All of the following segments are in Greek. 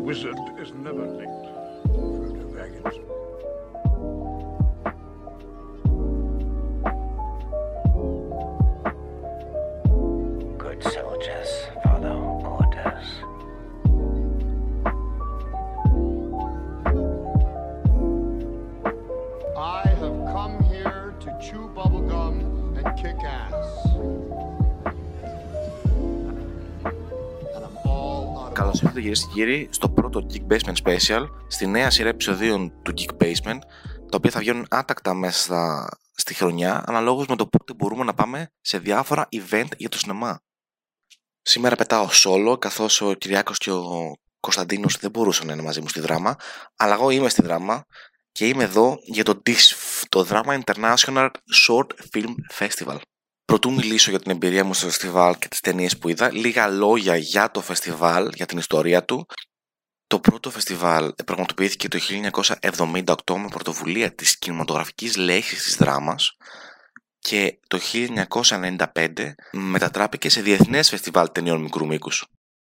wizard is never licked. Frodo Baggins. Good soldiers follow orders. I have come here to chew bubblegum and kick ass. Καλώς ήρθατε κυρίες και κύριοι στο πρώτο Geek Basement Special, στη νέα σειρά επεισοδίων του Geek Basement, τα οποία θα βγαίνουν άτακτα μέσα στα, στη χρονιά, αναλόγως με το πότε μπορούμε να πάμε σε διάφορα event για το σινεμά. Σήμερα πετάω solo, καθώς ο Κυριάκος και ο Κωνσταντίνος δεν μπορούσαν να είναι μαζί μου στη δράμα, αλλά εγώ είμαι στη δράμα και είμαι εδώ για το DISF, το Drama International Short Film Festival. Πρωτού μιλήσω για την εμπειρία μου στο φεστιβάλ και τις ταινίες που είδα, λίγα λόγια για το φεστιβάλ, για την ιστορία του. Το πρώτο φεστιβάλ πραγματοποιήθηκε το 1978 με πρωτοβουλία της κινηματογραφικής λέξης της δράμας και το 1995 μετατράπηκε σε διεθνές φεστιβάλ ταινιών μικρού μήκους. Το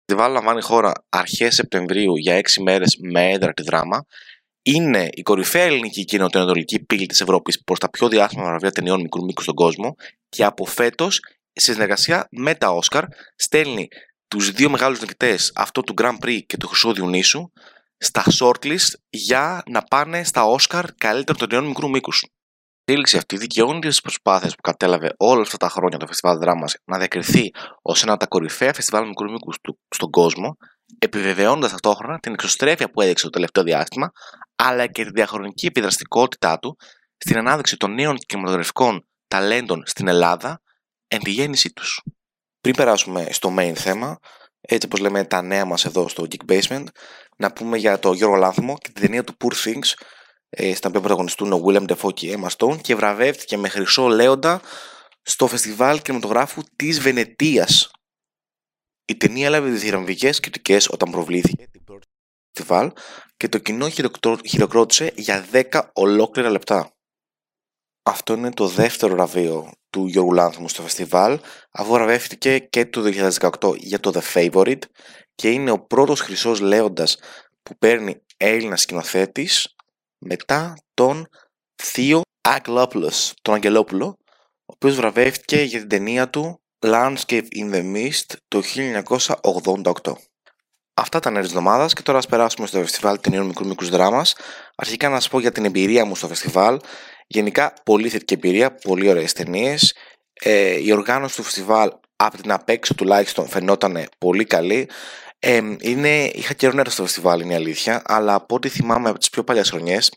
φεστιβάλ λαμβάνει χώρα αρχές Σεπτεμβρίου για 6 μέρες με έδρα τη δράμα είναι η κορυφαία ελληνική και νοτιοανατολική πύλη της Ευρώπης προς τα πιο διάσημα βραβεία ταινιών μικρού μήκους στον κόσμο και από φέτος, σε συνεργασία με τα Όσκαρ, στέλνει τους δύο μεγάλους νικητές, αυτό του Grand Prix και του Χρυσού Διονύσου, στα shortlist για να πάνε στα Όσκαρ καλύτερων ταινιών μικρού μήκους. Η εξέλιξη αυτή δικαιώνει τις προσπάθειες που κατέλαβε όλα αυτά τα χρόνια το Φεστιβάλ Δράμα να διακριθεί ως ένα από τα κορυφαία φεστιβάλ μικρού μήκους στον κόσμο, επιβεβαιώνοντας ταυτόχρονα την εξωστρέφεια που έδειξε το τελευταίο διάστημα, αλλά και τη διαχρονική επιδραστικότητά του στην ανάδειξη των νέων κινηματογραφικών ταλέντων στην Ελλάδα εν τη γέννησή τους. Πριν περάσουμε στο main θέμα, έτσι όπως λέμε τα νέα μας εδώ στο Geek Basement, να πούμε για το Γιώργο Λάνθιμο και την ταινία του Poor Things, ε, στα οποία πρωταγωνιστούν ο William Defoe και η Emma Stone και βραβεύτηκε με χρυσό λέοντα στο φεστιβάλ κινηματογράφου της Βενετίας. Η ταινία έλαβε διθυραμβικές κριτικές όταν προβλήθηκε την πρώτη φεστιβάλ και το κοινό χειροκτρο- χειροκρότησε για 10 ολόκληρα λεπτά. Αυτό είναι το δεύτερο βραβείο του Γιώργου Λάνθιμου στο φεστιβάλ, αφού βραβεύτηκε και το 2018 για το The Favorite και είναι ο πρώτος χρυσός λέοντας που παίρνει Έλληνας σκηνοθέτης μετά τον Θείο Αγγελόπουλος, τον Αγγελόπουλο, ο οποίος βραβεύτηκε για την ταινία του Landscape in the Mist το 1988. Αυτά ήταν νέα εβδομάδα και τώρα ας περάσουμε στο φεστιβάλ ταινιών μικρού μικρούς δράμας. Αρχικά να σας πω για την εμπειρία μου στο φεστιβάλ. Γενικά, πολύ θετική εμπειρία, πολύ ωραίες ταινίες. Ε, η οργάνωση του φεστιβάλ από την απ' έξω τουλάχιστον φαινόταν πολύ καλή. Ε, είναι, είχα καιρό να έρθω στο φεστιβάλ, είναι η αλήθεια, αλλά από ό,τι θυμάμαι από τις πιο παλιές χρονιές,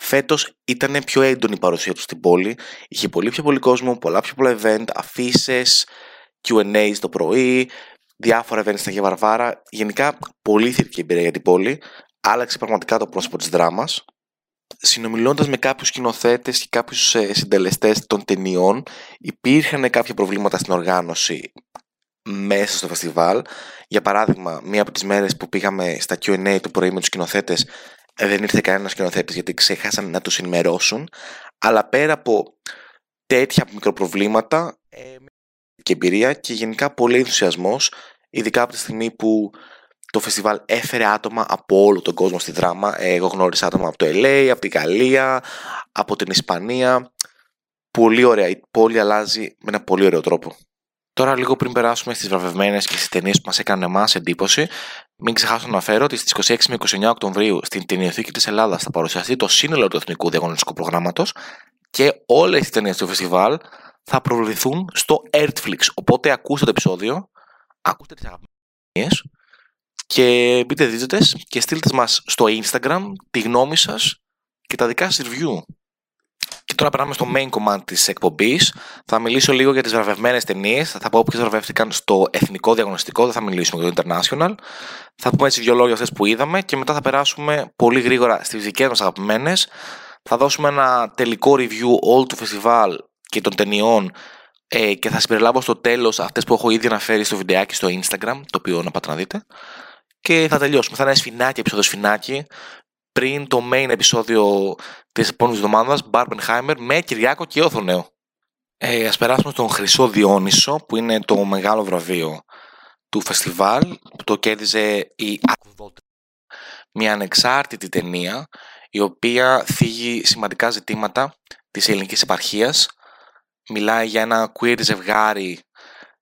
φέτος ήταν πιο έντονη η παρουσία τους στην πόλη. Είχε πολύ πιο πολύ κόσμο, πολλά πιο πολλά event, αφήσεις, QA το πρωί, διάφορα events στην Αγία Βαρβάρα. Γενικά, πολύ θετική εμπειρία για την πόλη. Άλλαξε πραγματικά το πρόσωπο της δράμας. Συνομιλώντας με κάποιους σκηνοθέτες και κάποιους συντελεστές των ταινιών, υπήρχαν κάποια προβλήματα στην οργάνωση μέσα στο φεστιβάλ. Για παράδειγμα, μία από τις μέρες που πήγαμε στα QA το πρωί με τους σκηνοθέτες, δεν ήρθε κανένας σκηνοθέτης γιατί ξέχασαν να τους ενημερώσουν. Αλλά πέρα από τέτοια μικροπροβλήματα, ε, και εμπειρία και γενικά πολύ ενθουσιασμός, ειδικά από τη στιγμή που το φεστιβάλ έφερε άτομα από όλο τον κόσμο στη δράμα. Ε, Εγώ γνώρισα άτομα από το LA, από τη Γαλλία, από την Ισπανία. Πολύ ωραία. Η πόλη αλλάζει με ένα πολύ ωραίο τρόπο. Τώρα, λίγο πριν περάσουμε στις βραβευμένες και στις ταινίες που μας έκαναν εμάς εντύπωση, μην ξεχάσω να αναφέρω ότι στις 26 με 29 Οκτωβρίου στην Ταινιοθήκη της Ελλάδας θα παρουσιαστεί το σύνολο του Εθνικού Διαγωνιστικού Προγράμματος και όλες οι ταινίες του φεστιβάλ θα προβληθούν στο Earthflix. Οπότε ακούστε το επεισόδιο, ακούστε τις αγαπημένες και μπείτε δείτε και στείλτε μας στο Instagram τη γνώμη σας και τα δικά σας review. Και τώρα περνάμε στο main κομμάτι της εκπομπής. Θα μιλήσω λίγο για τις βραβευμένες ταινίες. Θα πω ποιες βραβεύτηκαν στο εθνικό διαγωνιστικό, δεν θα μιλήσουμε για το international. Θα πούμε έτσι δύο λόγια αυτές που είδαμε και μετά θα περάσουμε πολύ γρήγορα στις δικές μας αγαπημένες. Θα δώσουμε ένα τελικό review όλου του φεστιβάλ και των ταινιών ε, και θα συμπεριλάβω στο τέλος αυτές που έχω ήδη αναφέρει στο βιντεάκι στο Instagram, το οποίο να πάτε να δείτε. Και θα τελειώσουμε. Θα είναι σφινάκι, επεισόδιο σφινάκι, πριν το main επεισόδιο της επόμενης εβδομάδας, Barbenheimer, με Κυριάκο και Όθονεο. Ε, ας περάσουμε στον Χρυσό Διόνυσο, που είναι το μεγάλο βραβείο του φεστιβάλ, που το κέρδιζε η μια ανεξάρτητη ταινία η οποία θίγει σημαντικά ζητήματα της ελληνικής επαρχίας. Μιλάει για ένα queer ζευγάρι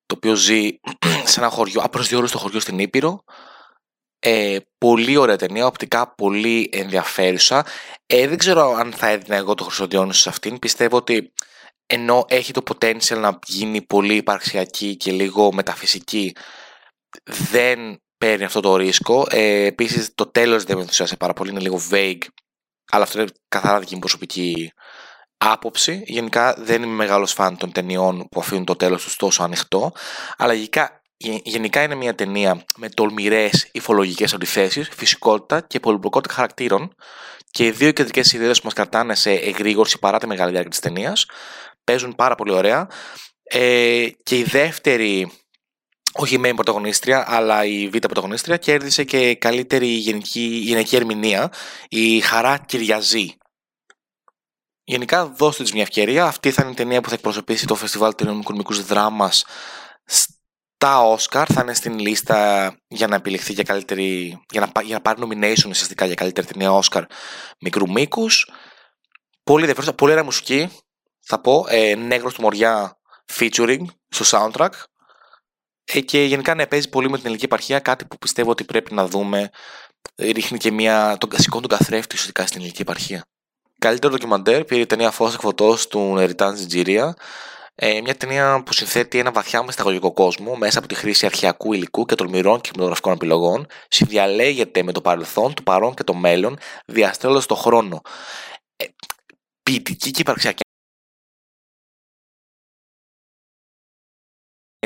το οποίο ζει σε ένα χωριό, απροσδιορίστο χωριό στην Ήπειρο. Ε, πολύ ωραία ταινία, οπτικά πολύ ενδιαφέρουσα. Ε, δεν ξέρω αν θα έδινα εγώ το Χρυσοντιόνι σε αυτήν. Πιστεύω ότι ενώ έχει το potential να γίνει πολύ υπαρξιακή και λίγο μεταφυσική, δεν παίρνει αυτό το ρίσκο. Ε, Επίσης, το τέλος δεν με ενθουσιάζει πάρα πολύ, είναι λίγο vague, αλλά αυτό είναι καθαρά δική μου προσωπική άποψη. Γενικά δεν είμαι μεγάλος φαν των ταινιών που αφήνουν το τέλος τους τόσο ανοιχτό, αλλά γενικά, γενικά είναι μια ταινία με τολμηρές υφολογικές αντιθέσεις, φυσικότητα και πολυπλοκότητα χαρακτήρων και οι δύο κεντρικές ιδέες που μας κρατάνε σε εγρήγορση παρά τη μεγάλη διάρκεια της ταινίας παίζουν πάρα πολύ ωραία ε, και η δεύτερη όχι η main πρωταγωνίστρια, αλλά η β' πρωταγωνίστρια κέρδισε και καλύτερη γενική, γενική ερμηνεία, η Χαρά Κυριαζή. Γενικά δώστε της μια ευκαιρία, αυτή θα είναι η ταινία που θα εκπροσωπήσει το φεστιβάλ του κομικούς δράμας στα Όσκαρ, θα είναι στην λίστα για να επιλεχθεί για, καλύτερη, για, να, για να πάρει nomination ουσιαστικά για καλύτερη ταινία Όσκαρ μικρού μήκους. Πολύ ενδιαφέρουσα, πολύ ωραία μουσική, θα πω, ε, Νέγρος του Μοριά featuring στο soundtrack, ε, και γενικά να παίζει πολύ με την ελληνική επαρχία, κάτι που πιστεύω ότι πρέπει να δούμε. Ρίχνει και μια, τον σηκώνει τον καθρέφτη ουσιαστικά στην ελληνική επαρχία. Καλύτερο ντοκιμαντέρ πήρε η ταινία Φως εκ του Νεριτάν Ζιτζίρια. Ε, μια ταινία που συνθέτει ένα βαθιά μεσταγωγικό κόσμο μέσα από τη χρήση αρχαιακού υλικού και τολμηρών κινηματογραφικών επιλογών. Συνδιαλέγεται με το παρελθόν, το παρόν και το μέλλον, διαστρέλλοντα το χρόνο. Ε, ποιητική και υπαρξιακή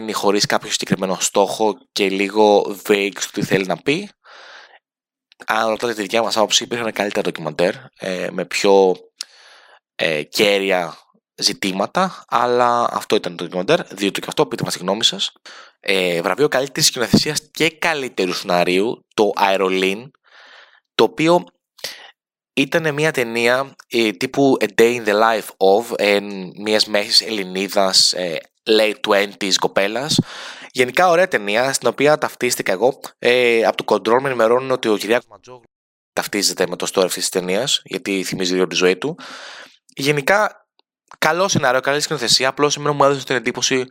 είναι χωρίς κάποιο συγκεκριμένο στόχο και λίγο vague στο τι θέλει να πει. Αν ρωτάτε τη δικιά μας άποψη, υπήρχαν καλύτερα ντοκιμαντέρ ε, με πιο ε, κέρια ζητήματα, αλλά αυτό ήταν το ντοκιμαντέρ, διότι και αυτό πείτε μας τη γνώμη σας. Ε, βραβείο καλύτερης σκηνοθεσίας και καλύτερου σενάριου, το Aerolin, το οποίο ήταν μια ταινία ε, τύπου A Day in the Life of, ε, μιας μέσης Ελληνίδας ε, late 20s κοπέλας. Γενικά ωραία ταινία, στην οποία ταυτίστηκα εγώ. Ε, από το control με ενημερώνουν ότι ο Κυριάκος Ματζόγλου ταυτίζεται με το story αυτής της ταινίας, γιατί θυμίζει λίγο τη ζωή του. Γενικά, καλό σενάριο, καλή σκηνοθεσία. Απλώς εμένα μου έδωσε την εντύπωση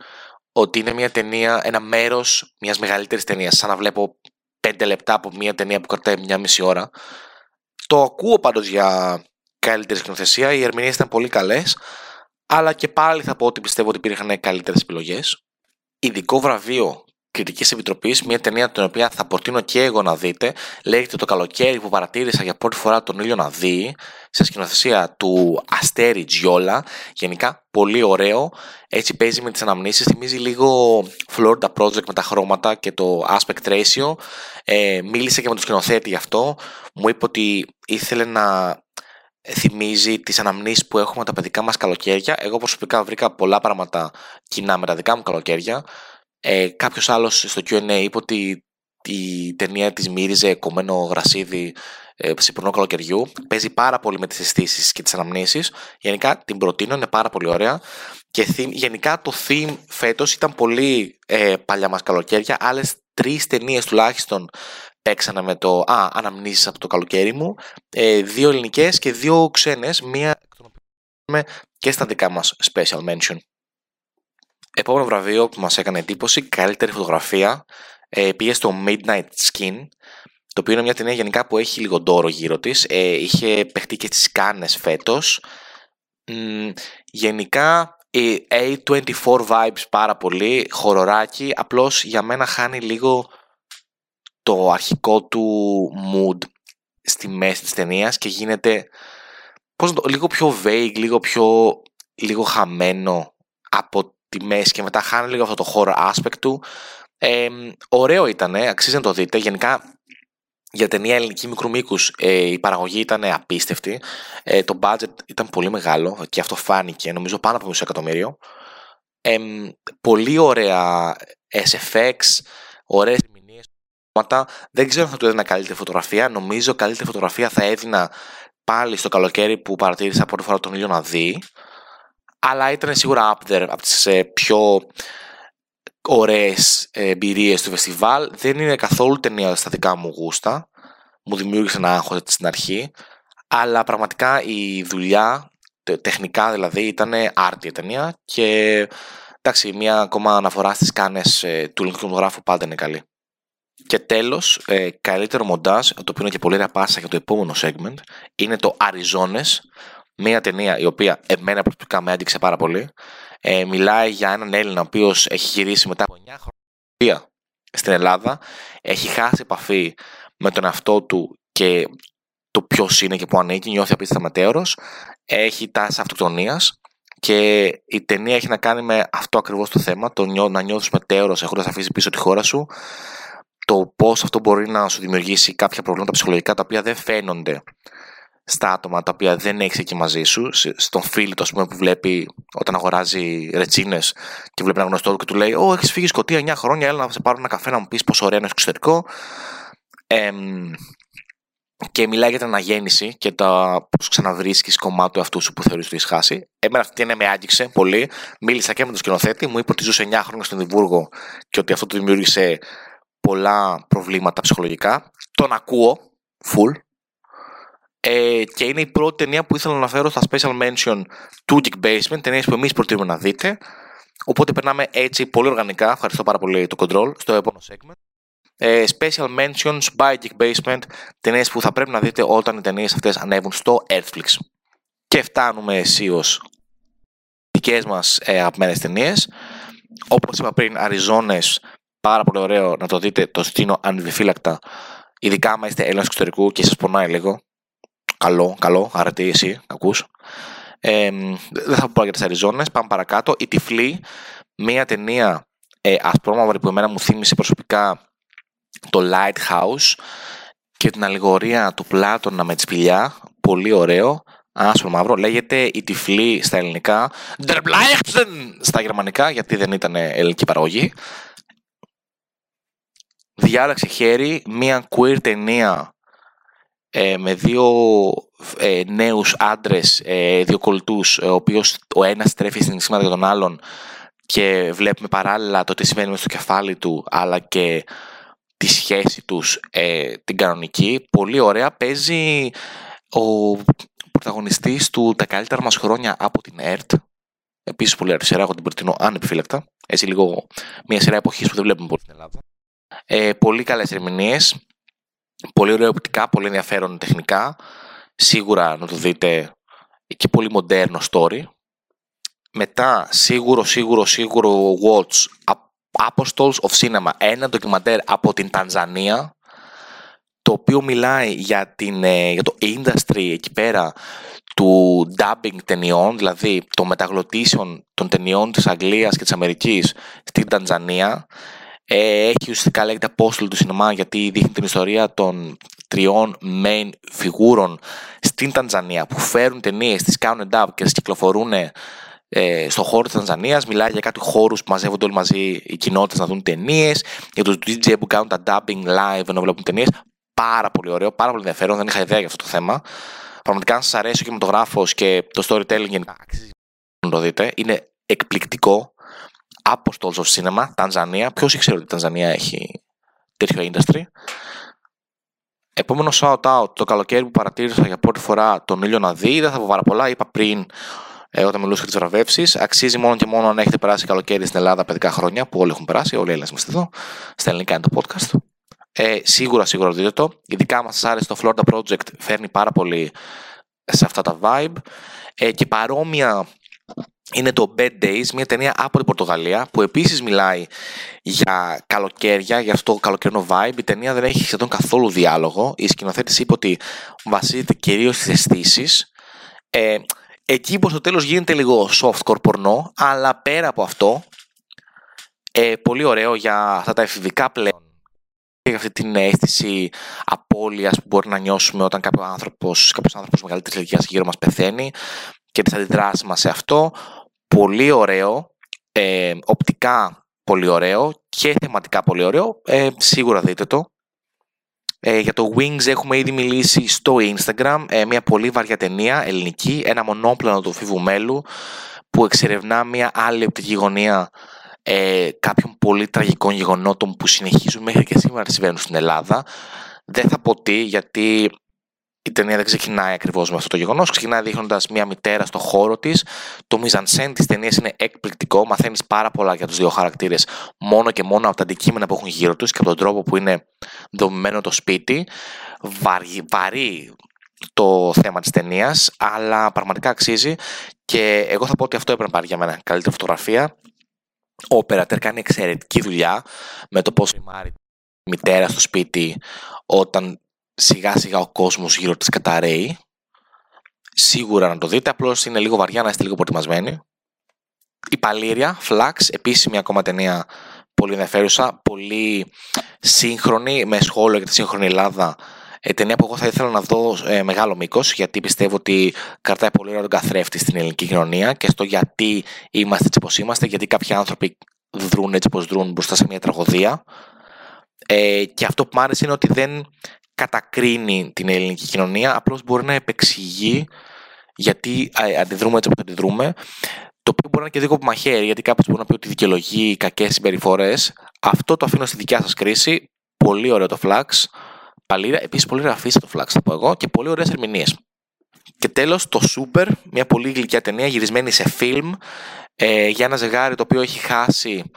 ότι είναι μια ταινία, ένα μέρος μιας μεγαλύτερης ταινίας. Σαν να βλέπω πέντε λεπτά από μια ταινία που κρατάει μια μισή ώρα. Το ακούω πάντως για καλύτερη σκηνοθεσία. Οι ερμηνείες ήταν πολύ καλές. Αλλά και πάλι θα πω ότι πιστεύω ότι υπήρχαν καλύτερες επιλογές. Ειδικό βραβείο Κριτικής Επιτροπής, μια ταινία την οποία θα προτείνω και εγώ να δείτε. Λέγεται Το καλοκαίρι που παρατήρησα για πρώτη φορά τον ήλιο να δει, σε σκηνοθεσία του Αστέρι Τζιόλα. Γενικά πολύ ωραίο. Έτσι παίζει με τις αναμνήσεις. Θυμίζει λίγο Florida Project με τα χρώματα και το aspect ratio. Ε, μίλησε και με τον σκηνοθέτη γι' αυτό. Μου είπε ότι ήθελε να θυμίζει τις αναμνήσεις που έχουμε τα παιδικά μας καλοκαίρια. Εγώ προσωπικά βρήκα πολλά πράγματα κοινά με τα δικά μου καλοκαίρια. Ε, κάποιος άλλος στο Q&A είπε ότι η ταινία της μύριζε κομμένο γρασίδι ε, σε πρωινό καλοκαιριού. Παίζει πάρα πολύ με τις αισθήσεις και τις αναμνήσεις. Γενικά την προτείνω, είναι πάρα πολύ ωραία. Και γενικά το theme φέτος ήταν πολύ ε, παλιά μας καλοκαίρια. Άλλες τρεις ταινίες τουλάχιστον παίξανε με το «Α, αναμνήσεις από το καλοκαίρι μου». Ε, δύο ελληνικές και δύο ξένες, μία εκ των οποίων και στα δικά μας special mention. Επόμενο βραβείο που μας έκανε εντύπωση, καλύτερη φωτογραφία, ε, πήγε στο Midnight Skin, το οποίο είναι μια ταινία γενικά που έχει λίγο ντόρο γύρω της. Ε, είχε παιχτεί και στις Κάνες φέτος. γενικά η A24 vibes πάρα πολύ, χοροράκι, απλώς για μένα χάνει λίγο το αρχικό του mood στη μέση της ταινίας και γίνεται πώς το, λίγο πιο vague, λίγο πιο λίγο χαμένο από τη μέση και μετά χάνει λίγο αυτό το horror aspect του. Ε, ωραίο ήταν, αξίζει να το δείτε. Γενικά για ταινία ελληνική μικρού μήκους ε, η παραγωγή ήταν απίστευτη. Ε, το budget ήταν πολύ μεγάλο και αυτό φάνηκε, νομίζω πάνω από μισό εκατομμύριο. Ε, πολύ ωραία SFX, ωραίες δεν ξέρω αν θα του έδινα καλύτερη φωτογραφία. Νομίζω καλύτερη φωτογραφία θα έδινα πάλι στο καλοκαίρι που παρατήρησα πρώτη φορά τον ήλιο να δει. Αλλά ήταν σίγουρα up there από τις ε, πιο ωραίες εμπειρίες του φεστιβάλ. Δεν είναι καθόλου ταινία στα δικά μου γούστα. μου δημιούργησε ένα άγχος έτσι στην αρχή, αλλά πραγματικά η δουλειά, τε- τεχνικά δηλαδή, ήταν άρτια ταινία και εντάξει, μια ακόμα αναφορά στις κάνες ε, του ελληνικού κινηματογράφου πάντα είναι καλή. Και τέλος, ε, καλύτερο μοντάζ, το οποίο είναι και πολύ ωραία πάσα για το επόμενο segment, είναι το Arizones, μια ταινία η οποία εμένα προσωπικά με άντυξε πάρα πολύ. Ε, μιλάει για έναν Έλληνα ο οποίος έχει γυρίσει μετά από 9 χρόνια στην Ελλάδα, έχει χάσει επαφή με τον εαυτό του και το ποιος είναι και πού ανήκει, νιώθει απίστευτα μετέωρος, έχει τάση αυτοκτονίας και η ταινία έχει να κάνει με αυτό ακριβώς το θέμα, το νιώ, να νιώθεις μετέωρος έχοντας αφήσει πίσω τη χώρα σου, το πώς αυτό μπορεί να σου δημιουργήσει κάποια προβλήματα ψυχολογικά τα οποία δεν φαίνονται στα άτομα τα οποία δεν έχεις εκεί μαζί σου, σε- στον φίλο του, ας πούμε, που βλέπει όταν αγοράζει ρετσίνες και βλέπει ένα γνωστό του και του λέει: Ω, έχεις φύγει σκοτία 9 χρόνια, έλα να σε πάρω ένα καφέ να μου πεις πόσο ωραίο είναι στο εξωτερικό. Εμ, και μιλάει για την αναγέννηση και τα πώς ξαναβρίσκεις κομμάτι του αυτού σου που θεωρείς ότι έχεις χάσει. Εμένα αυτή η ταινία με άγγιξε πολύ. Μίλησα και με τον σκηνοθέτη, μου είπε ότι ζούσε 9 χρόνια στον Διβούργο και ότι αυτό του δημιούργησε πολλά προβλήματα ψυχολογικά. Τον ακούω, full. Ε, και είναι η πρώτη ταινία που ήθελα να αναφέρω στα special mention του Geek Basement, ταινίες που εμείς προτείνουμε να δείτε. Οπότε περνάμε έτσι πολύ οργανικά, ευχαριστώ πάρα πολύ το control, στο επόμενο segment. Ε, special mentions by Geek Basement, ταινίες που θα πρέπει να δείτε όταν οι ταινίες αυτές ανέβουν στο Netflix. Και φτάνουμε αισίως δικές μας ε, αγαπημένες ταινίες. Όπως είπα πριν, Αριζόνες, πάρα πολύ ωραίο να το δείτε, το στείνω ανεπιφύλακτα. Ειδικά άμα είστε Έλληνας εξωτερικού και σας πονάει λίγο. Καλό, καλό, αρετή εσύ, ακούς. Ε, δεν θα πω για τις Αριζόνες, πάμε παρακάτω. Η Τυφλή, μία ταινία ε, ασπρόμαυρη που εμένα μου θύμισε προσωπικά το Lighthouse και την αλληγορία του Πλάτωνα με τη σπηλιά. Πολύ ωραίο. Άσπρο μαύρο. Λέγεται η τυφλή στα ελληνικά. Der Bleichsen στα γερμανικά, γιατί δεν ήταν ελληνική παραγωγή. Διάλεξε χέρι μία queer ταινία ε, με δύο ε, νέους άντρες, ε, δύο κολλητούς, ε, ο οποίος ο ένας τρέφει συναισθήματα για τον άλλον και βλέπουμε παράλληλα το τι συμβαίνει μες στο κεφάλι του, αλλά και τη σχέση τους ε, την κανονική. Πολύ ωραία. Παίζει ο πρωταγωνιστής του τα καλύτερα μας χρόνια από την ΕΡΤ. Επίσης πολύ ωραία σειρά, εγώ την προτείνω ανεπιφύλακτα. Έτσι λίγο μια σειρά εποχής που δεν βλέπουμε πολύ στην Ελλάδα. Ε, πολύ καλές ερμηνείες. Πολύ ωραία οπτικά, πολύ ενδιαφέρον τεχνικά. Σίγουρα να το δείτε και πολύ μοντέρνο story. Μετά, σίγουρο, σίγουρο, σίγουρο watch Apostles of Cinema, ένα ντοκιμαντέρ από την Τανζανία, το οποίο μιλάει για, την, ε, για το industry εκεί πέρα του dubbing ταινιών, δηλαδή των μεταγλωτήσεων των ταινιών της Αγγλίας και της Αμερικής στην Τανζανία. Ε, έχει ουσιαστικά λέγεται Apostle του σινεμά γιατί δείχνει την ιστορία των τριών main φιγούρων στην Τανζανία που φέρουν ταινίες, τις κάνουν dub και τις κυκλοφορούν ε, στον χώρο της Τανζανίας. Μιλάει για κάτι χώρους που μαζεύονται όλοι μαζί οι κοινότητες να δουν ταινίες, για τους DJ που κάνουν τα dubbing live ενώ βλέπουν ταινίες. Πάρα πολύ ωραίο, πάρα πολύ ενδιαφέρον. Δεν είχα ιδέα για αυτό το θέμα. Πραγματικά, αν σας αρέσει ο κινηματογράφος και το storytelling γενικά, αξίζει να το δείτε. Είναι εκπληκτικό. Apostles of Cinema, Τανζανία. Ποιος ήξερε ότι η Τανζανία έχει τέτοιο industry; Επόμενο shout out το καλοκαίρι που παρατήρησα για πρώτη φορά τον ήλιο να δει. Δεν θα πω πάρα πολλά. Είπα πριν ε, όταν μιλούσα για τις βραβεύσεις. Αξίζει μόνο και μόνο αν έχετε περάσει καλοκαίρι στην Ελλάδα παιδικά χρόνια, που όλοι έχουν περάσει, όλοι οι Έλληνες είμαστε εδώ. Στα ελληνικά είναι το podcast. Ε, σίγουρα, σίγουρα δείτε το. Ειδικά αν σας άρεσε το Florida Project, φέρνει πάρα πολύ σε αυτά τα vibe. Ε, και παρόμοια είναι το Bad Days, μια ταινία από την Πορτογαλία που επίσης μιλάει για καλοκαίρια, για αυτό το καλοκαιρινό vibe. Η ταινία δεν έχει σχεδόν καθόλου διάλογο. Η σκηνοθέτης είπε ότι βασίζεται κυρίως στις αισθήσεις. Ε, εκεί που στο τέλος γίνεται λίγο softcore πορνό, αλλά πέρα από αυτό, ε, πολύ ωραίο για αυτά τα εφηβικά πλέον για αυτή την αίσθηση απώλειας που μπορεί να νιώσουμε όταν κάποιος άνθρωπος, κάποιος άνθρωπος μεγαλύτερης ηλικίας γύρω μας πεθαίνει και τις αντιδράσεις μας σε αυτό. Πολύ ωραίο, ε, οπτικά πολύ ωραίο και θεματικά πολύ ωραίο. Ε, σίγουρα δείτε το. Ε, για το Wings έχουμε ήδη μιλήσει στο Instagram. Ε, μια πολύ βαριά ταινία, ελληνική, ένα μονόπλανο του Φίβου Μέλου που εξερευνά μια άλλη οπτική γωνία ε, κάποιων πολύ τραγικών γεγονότων που συνεχίζουν μέχρι και σήμερα να συμβαίνουν στην Ελλάδα. Δεν θα πω τι, γιατί η ταινία δεν ξεκινάει ακριβώς με αυτό το γεγονός. Ξεκινάει δείχνοντας μια μητέρα στο χώρο της. Το μιζανσέν της ταινίας είναι εκπληκτικό. Μαθαίνεις πάρα πολλά για τους δύο χαρακτήρες μόνο και μόνο από τα αντικείμενα που έχουν γύρω τους και από τον τρόπο που είναι δομημένο το σπίτι. Βαρύ, βαρύ το θέμα της ταινίας, αλλά πραγματικά αξίζει. Και εγώ θα πω ότι αυτό έπρεπε να πάρει για μένα καλύτερη φωτογραφία. Ο Οπερατέρ κάνει εξαιρετική δουλειά με το πώς η Μάρη μητέρα στο σπίτι όταν σιγά σιγά ο κόσμος γύρω της καταραίει. Σίγουρα να το δείτε, απλώς είναι λίγο βαριά να είστε λίγο προετοιμασμένοι. Η Παλήρια, Flax, επίσημη ακόμα ταινία πολύ ενδιαφέρουσα, πολύ σύγχρονη, με σχόλιο για τη σύγχρονη Ελλάδα. Ε, ταινία που εγώ θα ήθελα να δω ε, μεγάλο μήκος, γιατί πιστεύω ότι κρατάει πολύ ωραίο τον καθρέφτη στην ελληνική κοινωνία και στο γιατί είμαστε έτσι όπως είμαστε, γιατί κάποιοι άνθρωποι δρούν έτσι όπως δρούν μπροστά σε μια τραγωδία. Ε, και αυτό που μου άρεσε είναι ότι δεν κατακρίνει την ελληνική κοινωνία, απλώς μπορεί να επεξηγεί γιατί αντιδρούμε έτσι όπως αντιδρούμε, το οποίο μπορεί να είναι και δίκοπο μαχαίρι, γιατί κάποιος μπορεί να πει ότι δικαιολογεί κακές συμπεριφορές. Αυτό το αφήνω στη δικιά σας κρίση. Πολύ ωραίο το flax. Παλίρα, επίσης πολύ ωραία το flax, θα πω εγώ, και πολύ ωραίες ερμηνείες. Και τέλος, το Super, μια πολύ γλυκιά ταινία γυρισμένη σε φιλμ ε, για ένα ζευγάρι το οποίο έχει χάσει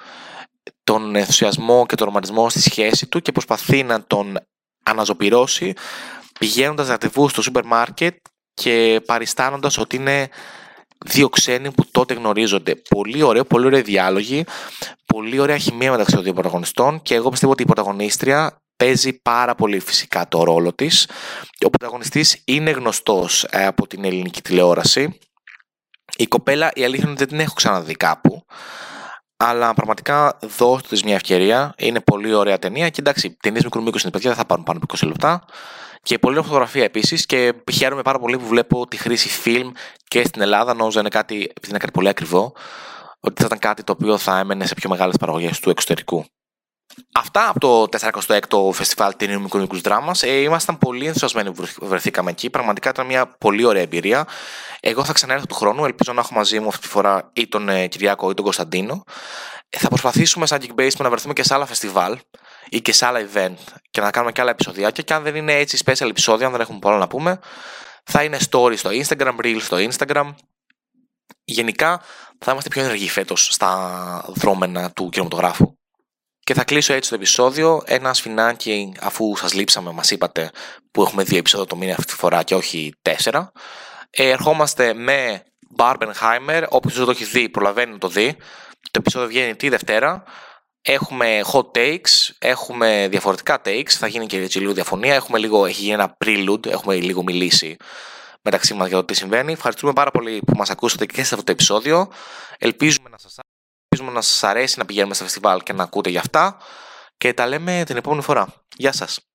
τον ενθουσιασμό και τον ρομαντισμό στη σχέση του και προσπαθεί να τον αναζωπυρώσει πηγαίνοντας ραντεβού στο σούπερ μάρκετ και παριστάνοντας ότι είναι δύο ξένοι που τότε γνωρίζονται. Πολύ ωραίο, πολύ ωραία διάλογοι, πολύ ωραία χημεία μεταξύ των δύο πρωταγωνιστών και εγώ πιστεύω ότι η πρωταγωνίστρια παίζει πάρα πολύ φυσικά το ρόλο της. Ο πρωταγωνιστής είναι γνωστός ε, από την ελληνική τηλεόραση. Η κοπέλα, η αλήθεια είναι ότι δεν την έχω ξαναδεί κάπου. Αλλά πραγματικά δώστε της μια ευκαιρία. Είναι πολύ ωραία ταινία. Και εντάξει, ταινίες μικρού μήκους είναι παιδιά, δεν θα πάρουν πάνω από 20 λεπτά. Και πολύ ωραία φωτογραφία επίσης. Και χαίρομαι πάρα πολύ που βλέπω τη χρήση φιλμ και στην Ελλάδα. Νόμιζα είναι κάτι, επειδή είναι κάτι πολύ ακριβό, ότι θα ήταν κάτι το οποίο θα έμενε σε πιο μεγάλες παραγωγές του εξωτερικού. Αυτά από το 46ο Φεστιβάλ Ταινίου Μικρονικού Δράμας. Ε, ήμασταν πολύ ενθουσιασμένοι που βρεθήκαμε εκεί. Πραγματικά ήταν μια πολύ ωραία εμπειρία. Εγώ θα ξανάρθω του χρόνου. Ελπίζω να έχω μαζί μου αυτή τη φορά ή τον ε, Κυριάκο ή τον Κωνσταντίνο. Ε, θα προσπαθήσουμε σαν Geek να βρεθούμε και σε άλλα φεστιβάλ ή και σε άλλα event και να κάνουμε και άλλα επεισοδιάκια. Και αν δεν είναι έτσι special επεισόδια, αν δεν έχουμε πολλά να πούμε, θα είναι story στο Instagram, reels στο Instagram. Γενικά θα είμαστε πιο ενεργοί φέτος στα δρόμενα του κινηματογράφου. Και θα κλείσω έτσι το επεισόδιο. Ένα σφινάκι, αφού σας λείψαμε, μας είπατε που έχουμε δύο επεισόδια το μήνα αυτή τη φορά και όχι τέσσερα. Ε, ερχόμαστε με Barbenheimer. Όποιος δεν το έχει δει, προλαβαίνει να το δει. Το επεισόδιο βγαίνει τη Δευτέρα. Έχουμε hot takes, έχουμε διαφορετικά takes, θα γίνει και έτσι λίγο διαφωνία. Έχουμε λίγο, έχει γίνει ένα prelude, έχουμε λίγο μιλήσει μεταξύ μας για το τι συμβαίνει. Ευχαριστούμε πάρα πολύ που μας ακούσατε και σε αυτό το επεισόδιο. Ελπίζουμε να σας Ελπίζουμε να σας αρέσει να πηγαίνουμε στα φεστιβάλ και να ακούτε για αυτά και τα λέμε την επόμενη φορά. Γεια σας!